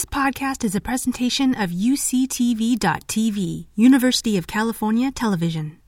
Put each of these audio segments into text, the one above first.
This podcast is a presentation of UCTV.tv, University of California Television.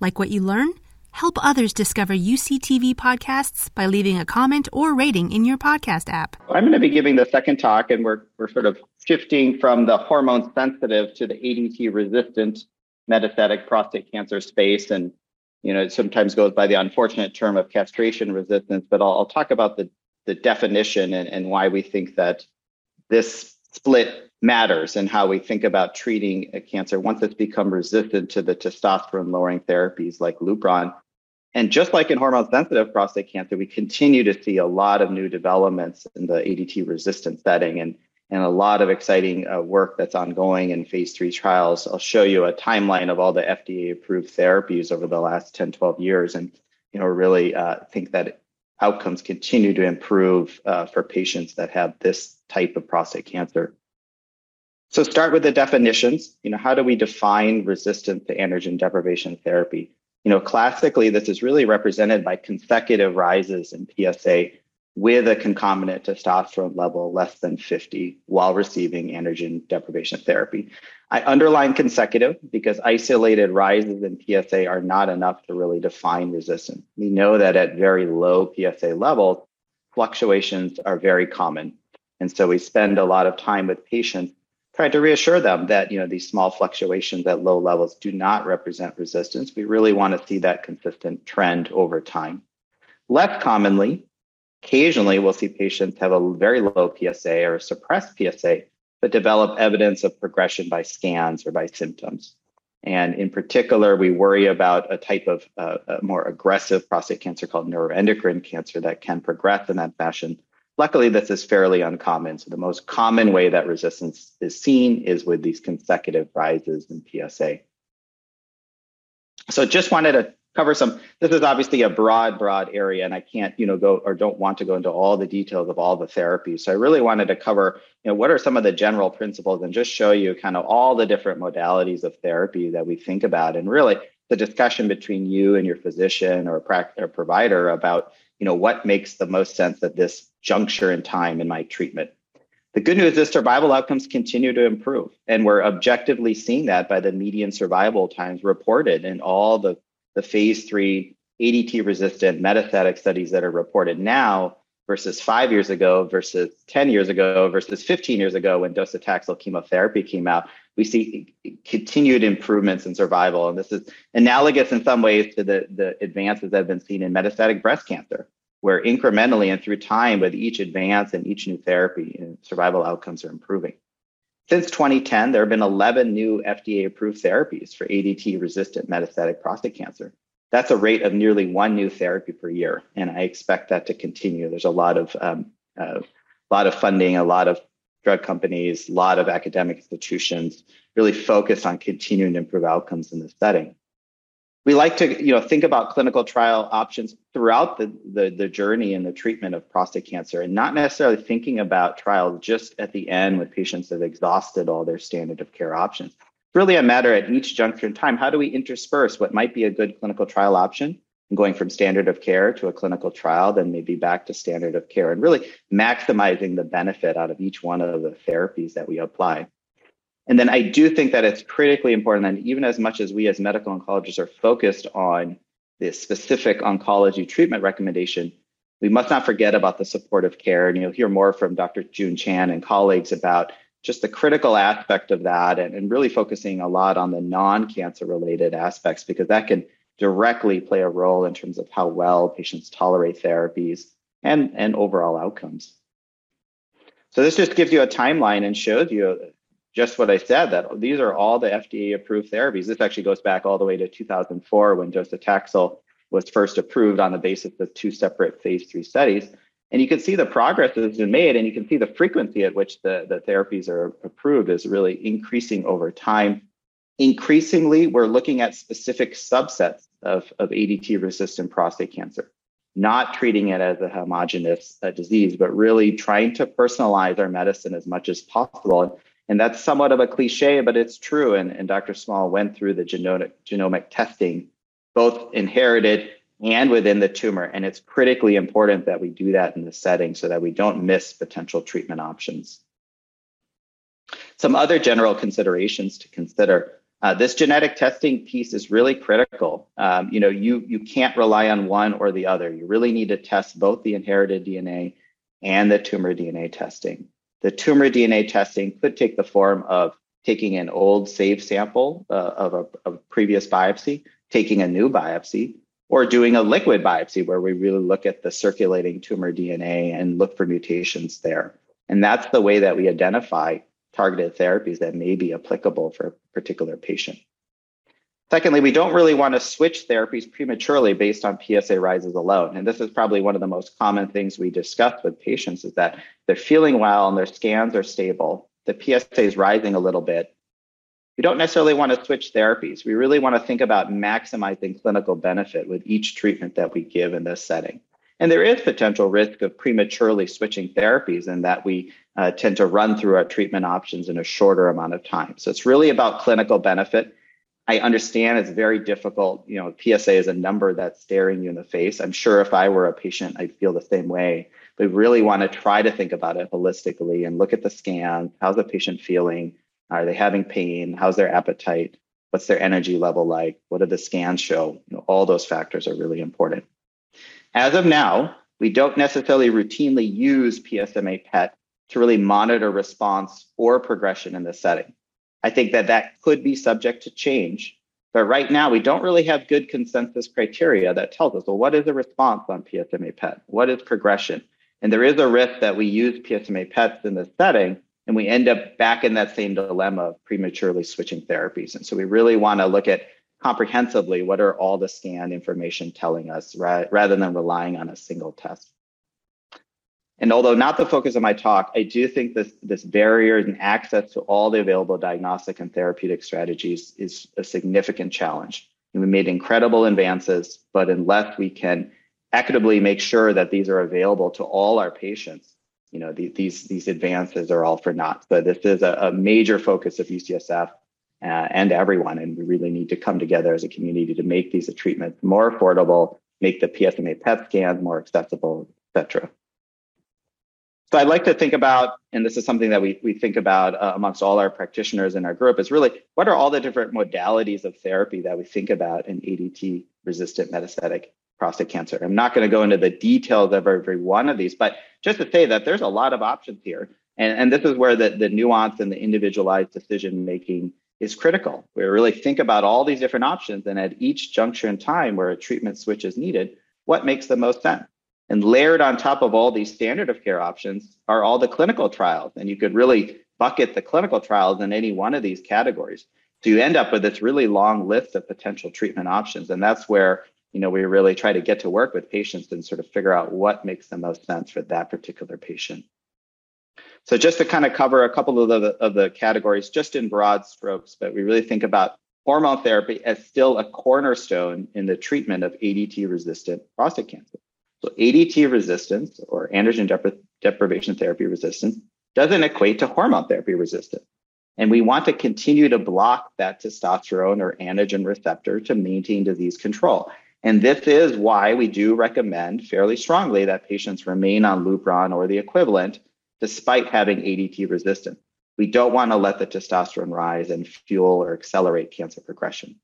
Like what you learn? Help others discover UCTV podcasts by leaving a comment or rating in your podcast app. I'm going to be giving the second talk, and we're, we're sort of shifting from the hormone sensitive to the ADT resistant metastatic prostate cancer space. And, you know, it sometimes goes by the unfortunate term of castration resistance, but I'll, I'll talk about the, the definition and, and why we think that this split matters and how we think about treating a cancer once it's become resistant to the testosterone lowering therapies like Lupron. And just like in hormone sensitive prostate cancer, we continue to see a lot of new developments in the ADT resistant setting and, and a lot of exciting uh, work that's ongoing in phase three trials. I'll show you a timeline of all the FDA approved therapies over the last 10, 12 years. And, you know, really uh, think that outcomes continue to improve uh, for patients that have this type of prostate cancer. So start with the definitions. You know, how do we define resistance to androgen deprivation therapy? You know, classically, this is really represented by consecutive rises in PSA with a concomitant testosterone level less than 50 while receiving androgen deprivation therapy. I underline consecutive because isolated rises in PSA are not enough to really define resistance. We know that at very low PSA levels, fluctuations are very common. And so we spend a lot of time with patients trying to reassure them that you know these small fluctuations at low levels do not represent resistance. We really want to see that consistent trend over time. Less commonly, occasionally we'll see patients have a very low PSA or suppressed PSA, but develop evidence of progression by scans or by symptoms. And in particular, we worry about a type of uh, a more aggressive prostate cancer called neuroendocrine cancer that can progress in that fashion Luckily, this is fairly uncommon. So the most common way that resistance is seen is with these consecutive rises in PSA. So just wanted to cover some, this is obviously a broad, broad area, and I can't, you know, go or don't want to go into all the details of all the therapies. So I really wanted to cover, you know, what are some of the general principles and just show you kind of all the different modalities of therapy that we think about. And really the discussion between you and your physician or, or provider about, you know, what makes the most sense at this juncture in time in my treatment. The good news is survival outcomes continue to improve, and we're objectively seeing that by the median survival times reported in all the, the phase three ADT resistant metastatic studies that are reported now versus five years ago versus 10 years ago versus 15 years ago when docetaxel chemotherapy came out we see continued improvements in survival and this is analogous in some ways to the, the advances that have been seen in metastatic breast cancer where incrementally and through time with each advance and each new therapy, uh, survival outcomes are improving. Since 2010, there have been 11 new FDA approved therapies for ADT resistant metastatic prostate cancer. That's a rate of nearly one new therapy per year, and I expect that to continue. There's a lot of um, uh, lot of funding, a lot of drug companies, a lot of academic institutions really focused on continuing to improve outcomes in this setting we like to you know think about clinical trial options throughout the, the, the journey and the treatment of prostate cancer and not necessarily thinking about trials just at the end when patients have exhausted all their standard of care options. It's really a matter at each juncture in time how do we intersperse what might be a good clinical trial option going from standard of care to a clinical trial then maybe back to standard of care and really maximizing the benefit out of each one of the therapies that we apply and then I do think that it's critically important that even as much as we as medical oncologists are focused on the specific oncology treatment recommendation, we must not forget about the supportive care. And you'll hear more from Dr. June Chan and colleagues about just the critical aspect of that and, and really focusing a lot on the non-cancer related aspects because that can directly play a role in terms of how well patients tolerate therapies and, and overall outcomes. So this just gives you a timeline and shows you just what I said that these are all the FDA approved therapies. This actually goes back all the way to 2004 when docetaxel was first approved on the basis of two separate phase three studies. And you can see the progress that's been made, and you can see the frequency at which the, the therapies are approved is really increasing over time. Increasingly, we're looking at specific subsets of, of ADT resistant prostate cancer, not treating it as a homogenous uh, disease, but really trying to personalize our medicine as much as possible. And that's somewhat of a cliche, but it's true. And, and Dr. Small went through the genomic, genomic testing, both inherited and within the tumor. And it's critically important that we do that in the setting so that we don't miss potential treatment options. Some other general considerations to consider. Uh, this genetic testing piece is really critical. Um, you know, you you can't rely on one or the other. You really need to test both the inherited DNA and the tumor DNA testing. The tumor DNA testing could take the form of taking an old saved sample uh, of a, a previous biopsy, taking a new biopsy, or doing a liquid biopsy where we really look at the circulating tumor DNA and look for mutations there. And that's the way that we identify targeted therapies that may be applicable for a particular patient. Secondly, we don't really want to switch therapies prematurely based on PSA rises alone. And this is probably one of the most common things we discuss with patients is that they're feeling well and their scans are stable. The PSA is rising a little bit. We don't necessarily want to switch therapies. We really want to think about maximizing clinical benefit with each treatment that we give in this setting. And there is potential risk of prematurely switching therapies in that we uh, tend to run through our treatment options in a shorter amount of time. So it's really about clinical benefit. I understand it's very difficult. You know, PSA is a number that's staring you in the face. I'm sure if I were a patient, I'd feel the same way. But we really want to try to think about it holistically and look at the scan. How's the patient feeling? Are they having pain? How's their appetite? What's their energy level like? What do the scans show? You know, all those factors are really important. As of now, we don't necessarily routinely use PSMA PET to really monitor response or progression in this setting. I think that that could be subject to change. But right now, we don't really have good consensus criteria that tells us, well, what is a response on PSMA PET? What is progression? And there is a risk that we use PSMA PETs in this setting and we end up back in that same dilemma of prematurely switching therapies. And so we really want to look at comprehensively what are all the scan information telling us ra- rather than relying on a single test. And although not the focus of my talk, I do think this, this barrier and access to all the available diagnostic and therapeutic strategies is a significant challenge. And we made incredible advances, but unless we can equitably make sure that these are available to all our patients, you know, the, these, these advances are all for naught. So this is a, a major focus of UCSF uh, and everyone, and we really need to come together as a community to make these treatments more affordable, make the PSMA PET scans more accessible, et cetera. So I'd like to think about, and this is something that we, we think about uh, amongst all our practitioners in our group, is really what are all the different modalities of therapy that we think about in ADT resistant metastatic prostate cancer. I'm not going to go into the details of every one of these, but just to say that there's a lot of options here. And, and this is where the, the nuance and the individualized decision making is critical. We really think about all these different options and at each juncture in time where a treatment switch is needed, what makes the most sense? And layered on top of all these standard of care options are all the clinical trials. And you could really bucket the clinical trials in any one of these categories. So you end up with this really long list of potential treatment options. And that's where you know, we really try to get to work with patients and sort of figure out what makes the most sense for that particular patient. So just to kind of cover a couple of the, of the categories, just in broad strokes, but we really think about hormone therapy as still a cornerstone in the treatment of ADT resistant prostate cancer. So ADT resistance or androgen depri- deprivation therapy resistance doesn't equate to hormone therapy resistance. And we want to continue to block that testosterone or androgen receptor to maintain disease control. And this is why we do recommend fairly strongly that patients remain on Lupron or the equivalent despite having ADT resistance. We don't want to let the testosterone rise and fuel or accelerate cancer progression.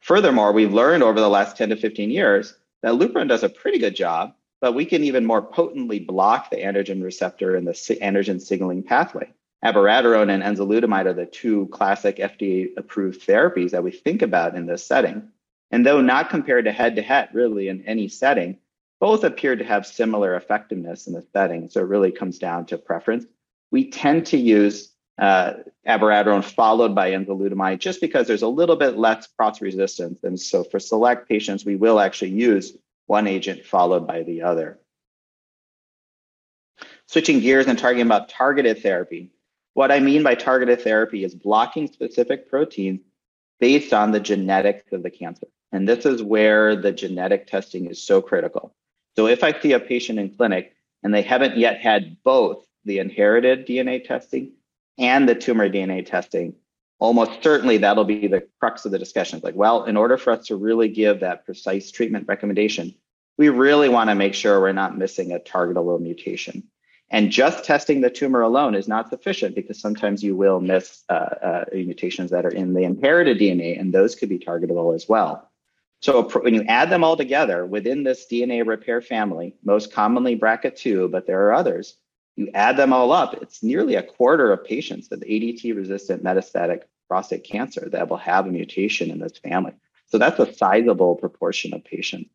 Furthermore, we've learned over the last 10 to 15 years that Lupron does a pretty good job but we can even more potently block the androgen receptor and the androgen signaling pathway. Abiraterone and enzalutamide are the two classic FDA approved therapies that we think about in this setting. And though not compared to head to head, really, in any setting, both appear to have similar effectiveness in the setting. So it really comes down to preference. We tend to use uh, abiraterone followed by enzalutamide just because there's a little bit less cross resistance. And so for select patients, we will actually use one agent followed by the other. Switching gears and talking about targeted therapy. What I mean by targeted therapy is blocking specific proteins based on the genetics of the cancer. And this is where the genetic testing is so critical. So if I see a patient in clinic and they haven't yet had both the inherited DNA testing and the tumor DNA testing, almost certainly that'll be the crux of the discussion. Like, well, in order for us to really give that precise treatment recommendation, we really want to make sure we're not missing a targetable mutation. And just testing the tumor alone is not sufficient because sometimes you will miss uh, uh, mutations that are in the inherited DNA, and those could be targetable as well. So when you add them all together within this DNA repair family, most commonly BRCA2, but there are others, you add them all up, it's nearly a quarter of patients with ADT resistant metastatic prostate cancer that will have a mutation in this family. So that's a sizable proportion of patients.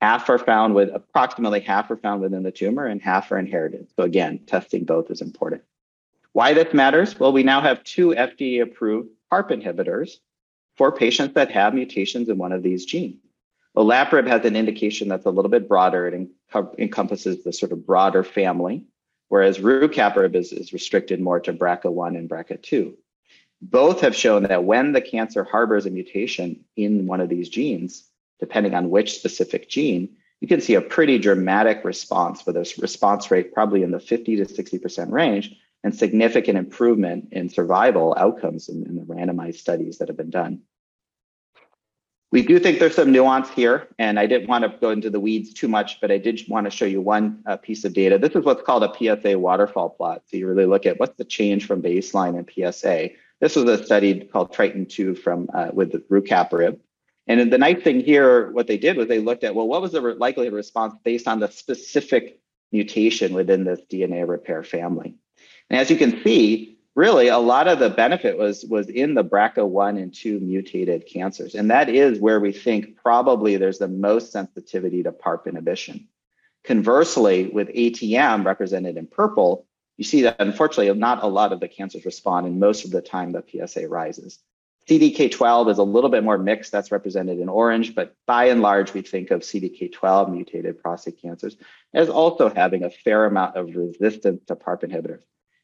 Half are found with approximately half are found within the tumor and half are inherited. So again, testing both is important. Why this matters? Well, we now have two FDA approved PARP inhibitors for patients that have mutations in one of these genes. Olaparib has an indication that's a little bit broader. It encompasses the sort of broader family, whereas rucaparib is, is restricted more to BRCA1 and BRCA2. Both have shown that when the cancer harbors a mutation in one of these genes, depending on which specific gene, you can see a pretty dramatic response with a response rate probably in the 50 to 60% range and significant improvement in survival outcomes in, in the randomized studies that have been done. We do think there's some nuance here, and I didn't want to go into the weeds too much, but I did want to show you one uh, piece of data. This is what's called a PSA waterfall plot. So you really look at what's the change from baseline in PSA this was a study called Triton 2 from uh, with the rucaparib. And the nice thing here, what they did was they looked at, well, what was the likelihood response based on the specific mutation within this DNA repair family? And as you can see, really a lot of the benefit was, was in the BRCA1 and 2 mutated cancers. And that is where we think probably there's the most sensitivity to PARP inhibition. Conversely, with ATM represented in purple, you see that unfortunately not a lot of the cancers respond, and most of the time the PSA rises. CDK12 is a little bit more mixed, that's represented in orange, but by and large, we think of CDK12 mutated prostate cancers as also having a fair amount of resistance to PARP inhibitors.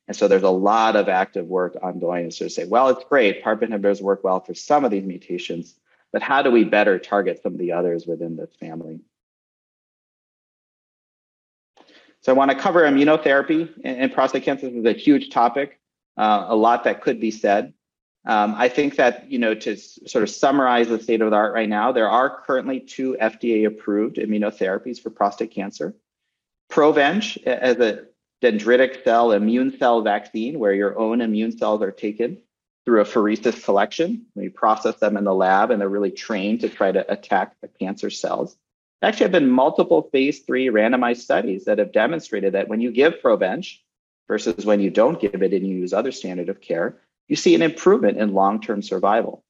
And so there's a lot of active work ongoing to sort of say, well, it's great, PARP inhibitors work well for some of these mutations, but how do we better target some of the others within this family? So I want to cover immunotherapy and, prostate cancer. This is a huge topic, uh, a lot that could be said. Um, I think that, you know, to sort of summarize the state of the art right now, there are currently two FDA approved immunotherapies for prostate cancer. Provenge as a dendritic cell immune cell vaccine, where your own immune cells are taken through a pheresis collection. We process them in the lab and they're really trained to try to attack the cancer cells actually have been multiple phase three randomized studies that have demonstrated that when you give Provenge versus when you don't give it and you use other standard of care, you see an improvement in long-term survival.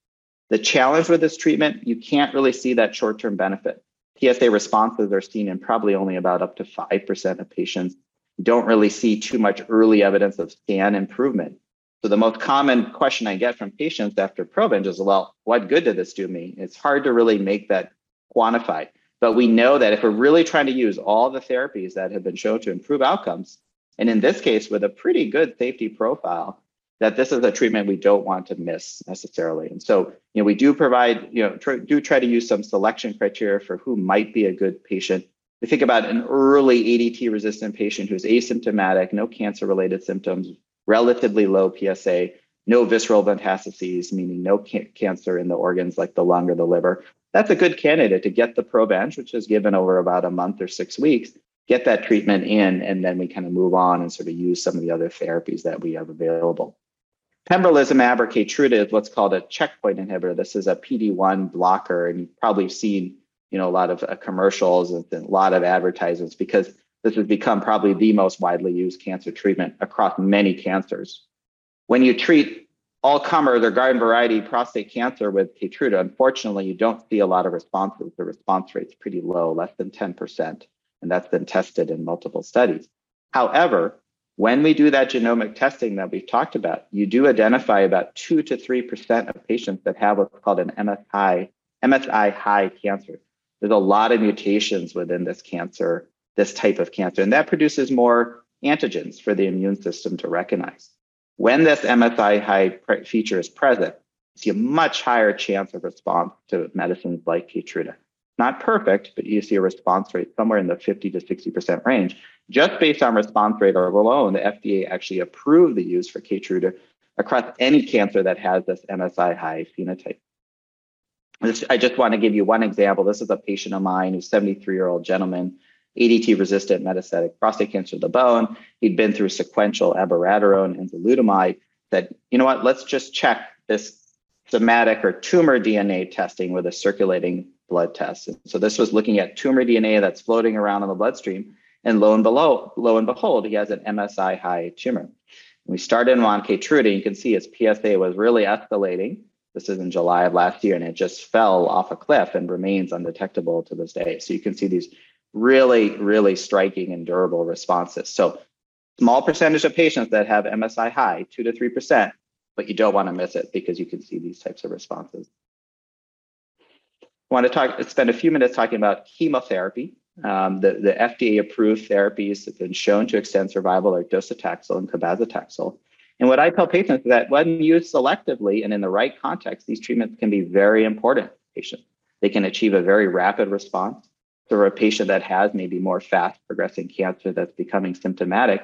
The challenge with this treatment, you can't really see that short-term benefit. PSA responses are seen in probably only about up to 5% of patients. Don't really see too much early evidence of scan improvement. So the most common question I get from patients after Provenge is, well, what good did this do me? It's hard to really make that quantified. But we know that if we're really trying to use all the therapies that have been shown to improve outcomes, and in this case with a pretty good safety profile, that this is a treatment we don't want to miss necessarily. And so, you know, we do provide, you know, tr- do try to use some selection criteria for who might be a good patient. We think about an early ADT resistant patient who's asymptomatic, no cancer related symptoms, relatively low PSA, no visceral metastases, meaning no ca- cancer in the organs like the lung or the liver, that's a good candidate to get the Provenge, which is given over about a month or six weeks, get that treatment in, and then we kind of move on and sort of use some of the other therapies that we have available. Pembrolizumab or Keytruda is what's called a checkpoint inhibitor. This is a PD-1 blocker, and you've probably seen you know a lot of uh, commercials and a lot of advertisements because this has become probably the most widely used cancer treatment across many cancers. When you treat all comers or garden variety prostate cancer with Keytruda, unfortunately, you don't see a lot of responses. The response rate's pretty low, less than 10%, and that's been tested in multiple studies. However, when we do that genomic testing that we've talked about, you do identify about 2 to 3% of patients that have what's called an MSI, MSI high cancer. There's a lot of mutations within this cancer, this type of cancer, and that produces more antigens for the immune system to recognize. When this MSI high feature is present, you see a much higher chance of response to medicines like Keytruda. Not perfect, but you see a response rate somewhere in the 50 to 60% range. Just based on response rate alone, the FDA actually approved the use for Keytruda across any cancer that has this MSI high phenotype. I just want to give you one example. This is a patient of mine who's 73 year old gentleman ADT resistant metastatic prostate cancer of the bone. He'd been through sequential abiraterone and enzalutamide. That you know what, let's just check this somatic or tumor DNA testing with a circulating blood test. And so this was looking at tumor DNA that's floating around in the bloodstream. And lo and, below, lo and behold, he has an MSI high tumor. We started him on Keytruda. You can see his PSA was really escalating. This is in July of last year, and it just fell off a cliff and remains undetectable to this day. So you can see these really, really striking and durable responses. So small percentage of patients that have MSI high, two to three percent, but you don't want to miss it because you can see these types of responses. I want to talk, spend a few minutes talking about chemotherapy. Um, the, the FDA approved therapies that have been shown to extend survival are docetaxel and cabazitaxel. And what I tell patients is that when used selectively and in the right context, these treatments can be very important for patients. They can achieve a very rapid response. For a patient that has maybe more fast progressing cancer that's becoming symptomatic,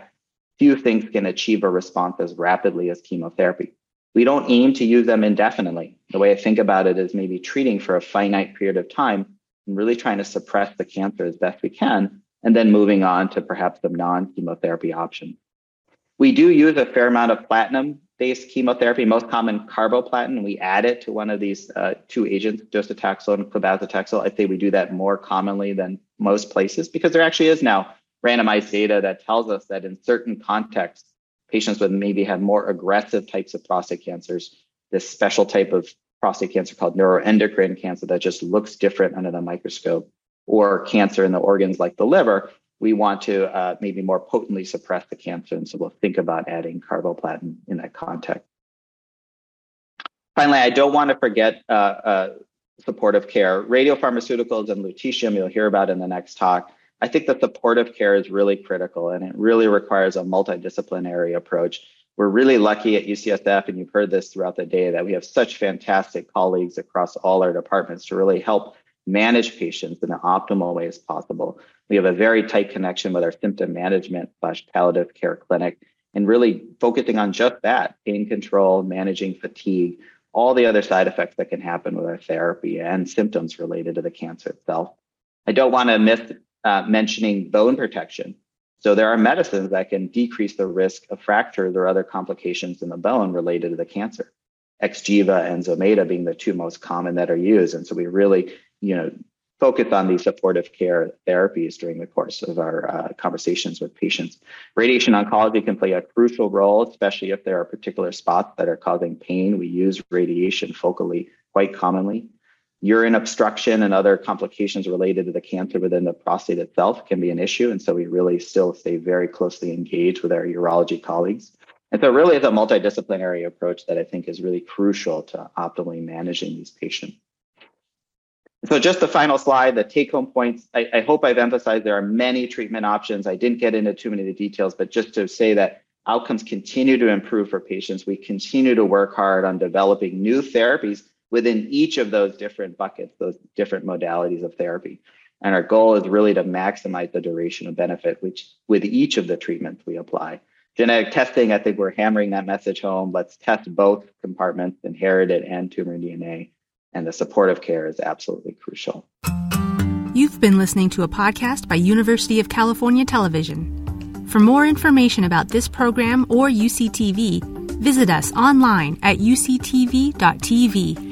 few things can achieve a response as rapidly as chemotherapy. We don't aim to use them indefinitely. The way I think about it is maybe treating for a finite period of time and really trying to suppress the cancer as best we can, and then moving on to perhaps some non chemotherapy options. We do use a fair amount of platinum based chemotherapy, most common carboplatin. We add it to one of these uh, two agents, docetaxel and cabazitaxel. I'd say we do that more commonly than most places because there actually is now randomized data that tells us that in certain contexts, patients with maybe have more aggressive types of prostate cancers, this special type of prostate cancer called neuroendocrine cancer that just looks different under the microscope, or cancer in the organs like the liver, we want to uh, maybe more potently suppress the cancer. And so we'll think about adding carboplatin in that context. Finally, I don't want to forget uh, uh, supportive care. Radiopharmaceuticals and lutetium, you'll hear about in the next talk. I think that supportive care is really critical and it really requires a multidisciplinary approach. We're really lucky at UCSF, and you've heard this throughout the day, that we have such fantastic colleagues across all our departments to really help manage patients in an optimal way as possible. We have a very tight connection with our symptom management slash palliative care clinic and really focusing on just that pain control, managing fatigue, all the other side effects that can happen with our therapy and symptoms related to the cancer itself. I don't want to miss uh, mentioning bone protection. So there are medicines that can decrease the risk of fractures or other complications in the bone related to the cancer. Xgeva and Zometa being the two most common that are used. And so we really, you know, focus on these supportive care therapies during the course of our uh, conversations with patients. Radiation oncology can play a crucial role, especially if there are particular spots that are causing pain. We use radiation focally quite commonly. Urine obstruction and other complications related to the cancer within the prostate itself can be an issue. And so we really still stay very closely engaged with our urology colleagues. And so, really, it's a multidisciplinary approach that I think is really crucial to optimally managing these patients. So, just the final slide, the take home points. I, I, hope I've emphasized there are many treatment options. I didn't get into too many of the details, but just to say that outcomes continue to improve for patients. We continue to work hard on developing new therapies within each of those different buckets, those different modalities of therapy. And our goal is really to maximize the duration of benefit, which with each of the treatments we apply. Genetic testing, I think we're hammering that message home. Let's test both compartments, inherited and tumor DNA. And the supportive care is absolutely crucial. You've been listening to a podcast by University of California Television. For more information about this program or UCTV, visit us online at uctv.tv